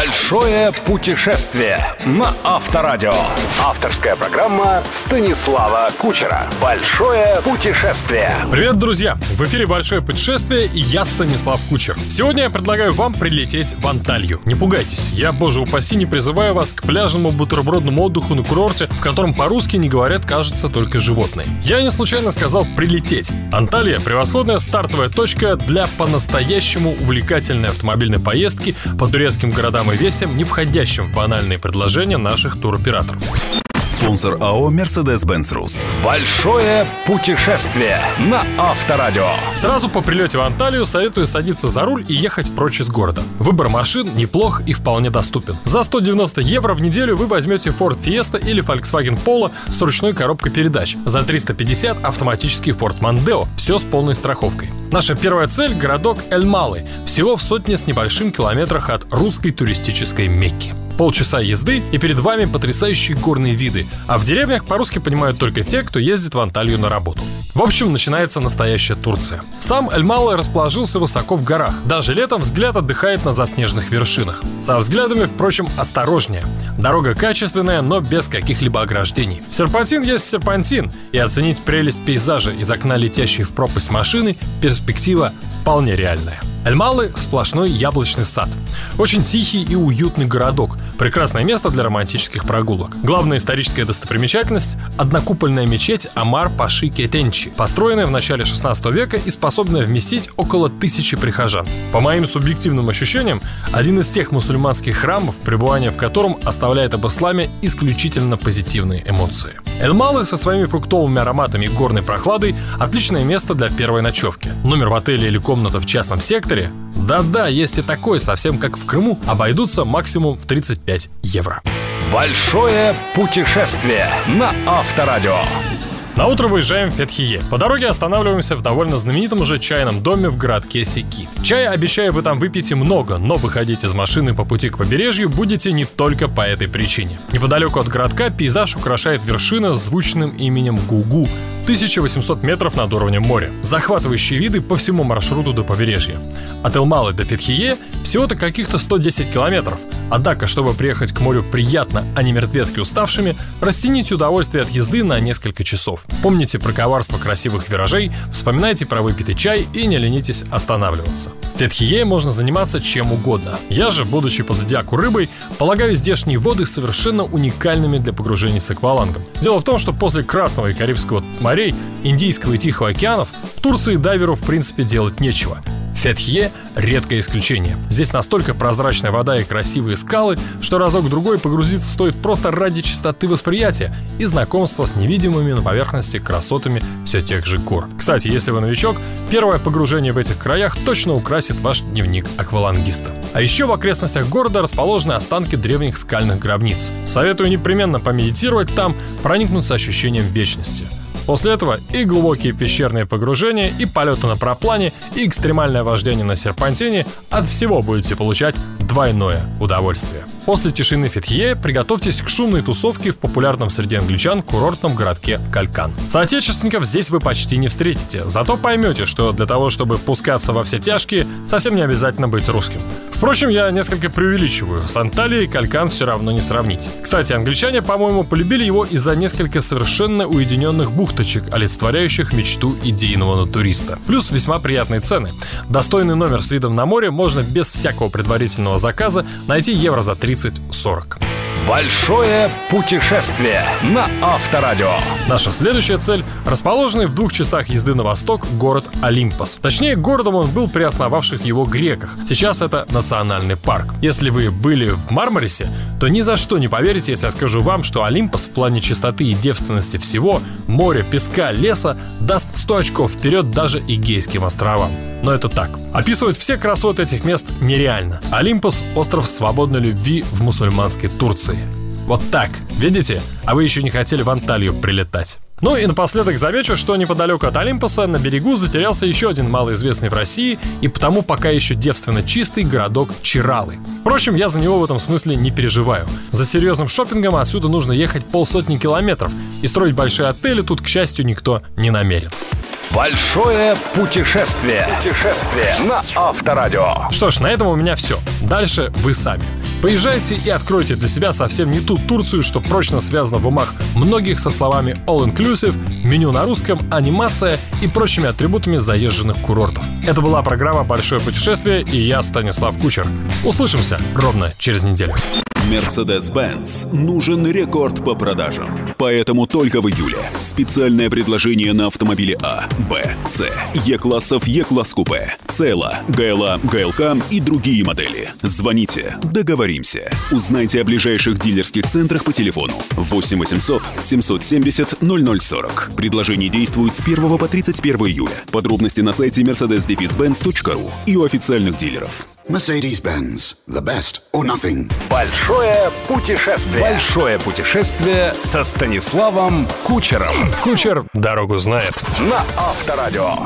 Большое путешествие на Авторадио. Авторская программа Станислава Кучера. Большое путешествие. Привет, друзья! В эфире «Большое путешествие» и я Станислав Кучер. Сегодня я предлагаю вам прилететь в Анталью. Не пугайтесь, я, боже упаси, не призываю вас к пляжному бутербродному отдыху на курорте, в котором по-русски не говорят, кажется, только животные. Я не случайно сказал «прилететь». Анталия – превосходная стартовая точка для по-настоящему увлекательной автомобильной поездки по турецким городам и весям, не входящим в банальные предложения наших туроператоров. Спонсор АО «Мерседес-Бенц Рус». Большое путешествие на Авторадио. Сразу по прилете в Анталию советую садиться за руль и ехать прочь из города. Выбор машин неплох и вполне доступен. За 190 евро в неделю вы возьмете Ford Fiesta или Volkswagen Polo с ручной коробкой передач. За 350 автоматический Ford Mondeo. Все с полной страховкой. Наша первая цель – городок Эль-Малый, всего в сотне с небольшим километрах от русской туристической Мекки полчаса езды, и перед вами потрясающие горные виды. А в деревнях по-русски понимают только те, кто ездит в Анталию на работу. В общем, начинается настоящая Турция. Сам Эль-Малый расположился высоко в горах. Даже летом взгляд отдыхает на заснеженных вершинах. Со взглядами, впрочем, осторожнее. Дорога качественная, но без каких-либо ограждений. Серпантин есть серпантин, и оценить прелесть пейзажа из окна летящей в пропасть машины перспектива вполне реальная. Эльмалы – сплошной яблочный сад. Очень тихий и уютный городок. Прекрасное место для романтических прогулок. Главная историческая достопримечательность – однокупольная мечеть Амар Паши Кетенчи, построенная в начале 16 века и способная вместить около тысячи прихожан. По моим субъективным ощущениям, один из тех мусульманских храмов, пребывание в котором оставляет об исламе исключительно позитивные эмоции. Эльмалы со своими фруктовыми ароматами и горной прохладой – отличное место для первой ночевки. Номер в отеле или комната в частном секторе? Да-да, есть и такой, совсем как в Крыму, обойдутся максимум в 35 евро. Большое путешествие на Авторадио. На утро выезжаем в Фетхие. По дороге останавливаемся в довольно знаменитом уже чайном доме в городке Сики. Чая, обещаю, вы там выпьете много, но выходить из машины по пути к побережью будете не только по этой причине. Неподалеку от городка пейзаж украшает вершина с звучным именем Гугу, 1800 метров над уровнем моря. Захватывающие виды по всему маршруту до побережья. От Элмалы до Фетхие всего-то каких-то 110 километров. Однако, чтобы приехать к морю приятно, а не мертвецки уставшими, растяните удовольствие от езды на несколько часов. Помните про коварство красивых виражей, вспоминайте про выпитый чай и не ленитесь останавливаться. В Фетхие можно заниматься чем угодно. Я же, будучи по зодиаку рыбой, полагаю здешние воды совершенно уникальными для погружений с аквалангом. Дело в том, что после Красного и Карибского морей, Индийского и Тихого океанов, в Турции дайверу в принципе делать нечего. Фетхье – редкое исключение. Здесь настолько прозрачная вода и красивые скалы, что разок-другой погрузиться стоит просто ради чистоты восприятия и знакомства с невидимыми на поверхности красотами все тех же гор. Кстати, если вы новичок, первое погружение в этих краях точно украсит ваш дневник аквалангиста. А еще в окрестностях города расположены останки древних скальных гробниц. Советую непременно помедитировать там, проникнуться ощущением вечности – После этого и глубокие пещерные погружения, и полеты на проплане, и экстремальное вождение на серпантине от всего будете получать двойное удовольствие. После тишины Фетхье приготовьтесь к шумной тусовке в популярном среди англичан курортном городке Калькан. Соотечественников здесь вы почти не встретите, зато поймете, что для того, чтобы пускаться во все тяжкие, совсем не обязательно быть русским. Впрочем, я несколько преувеличиваю. С Анталией Калькан все равно не сравнить. Кстати, англичане, по-моему, полюбили его из-за несколько совершенно уединенных бухточек, олицетворяющих мечту идейного натуриста. Плюс весьма приятные цены. Достойный номер с видом на море можно без всякого предварительного заказа найти евро за 30-40. Большое путешествие на Авторадио. Наша следующая цель – расположенный в двух часах езды на восток город Олимпос. Точнее, городом он был при основавших его греках. Сейчас это национальный парк. Если вы были в Мармарисе, то ни за что не поверите, если я скажу вам, что Олимпос в плане чистоты и девственности всего, моря, песка, леса, даст 100 очков вперед даже Игейским островам. Но это так. Описывать все красоты этих мест нереально. Олимпос – остров свободной любви в мусульманской Турции. Вот так, видите? А вы еще не хотели в Анталию прилетать. Ну и напоследок замечу, что неподалеку от Олимпоса на берегу затерялся еще один малоизвестный в России и потому пока еще девственно чистый городок Чиралы. Впрочем, я за него в этом смысле не переживаю. За серьезным шопингом отсюда нужно ехать полсотни километров, и строить большие отели тут, к счастью, никто не намерен. Большое путешествие. Путешествие на Авторадио. Что ж, на этом у меня все. Дальше вы сами. Поезжайте и откройте для себя совсем не ту Турцию, что прочно связана в умах многих со словами all-inclusive, меню на русском, анимация и прочими атрибутами заезженных курортов. Это была программа «Большое путешествие» и я, Станислав Кучер. Услышимся ровно через неделю. Mercedes-Benz нужен рекорд по продажам. Поэтому только в июле специальное предложение на автомобили А, Б, С, Е-классов, Е-класс купе, Цела, ГЛА, ГЛК и другие модели. Звоните, договоримся. Узнайте о ближайших дилерских центрах по телефону 8 800 770 0040. Предложение действует с 1 по 31 июля. Подробности на сайте mercedes-benz.ru и у официальных дилеров. Mercedes-Benz. The best or nothing. Большое путешествие. Большое путешествие со Станиславом Кучером. Кучер дорогу знает. На Авторадио.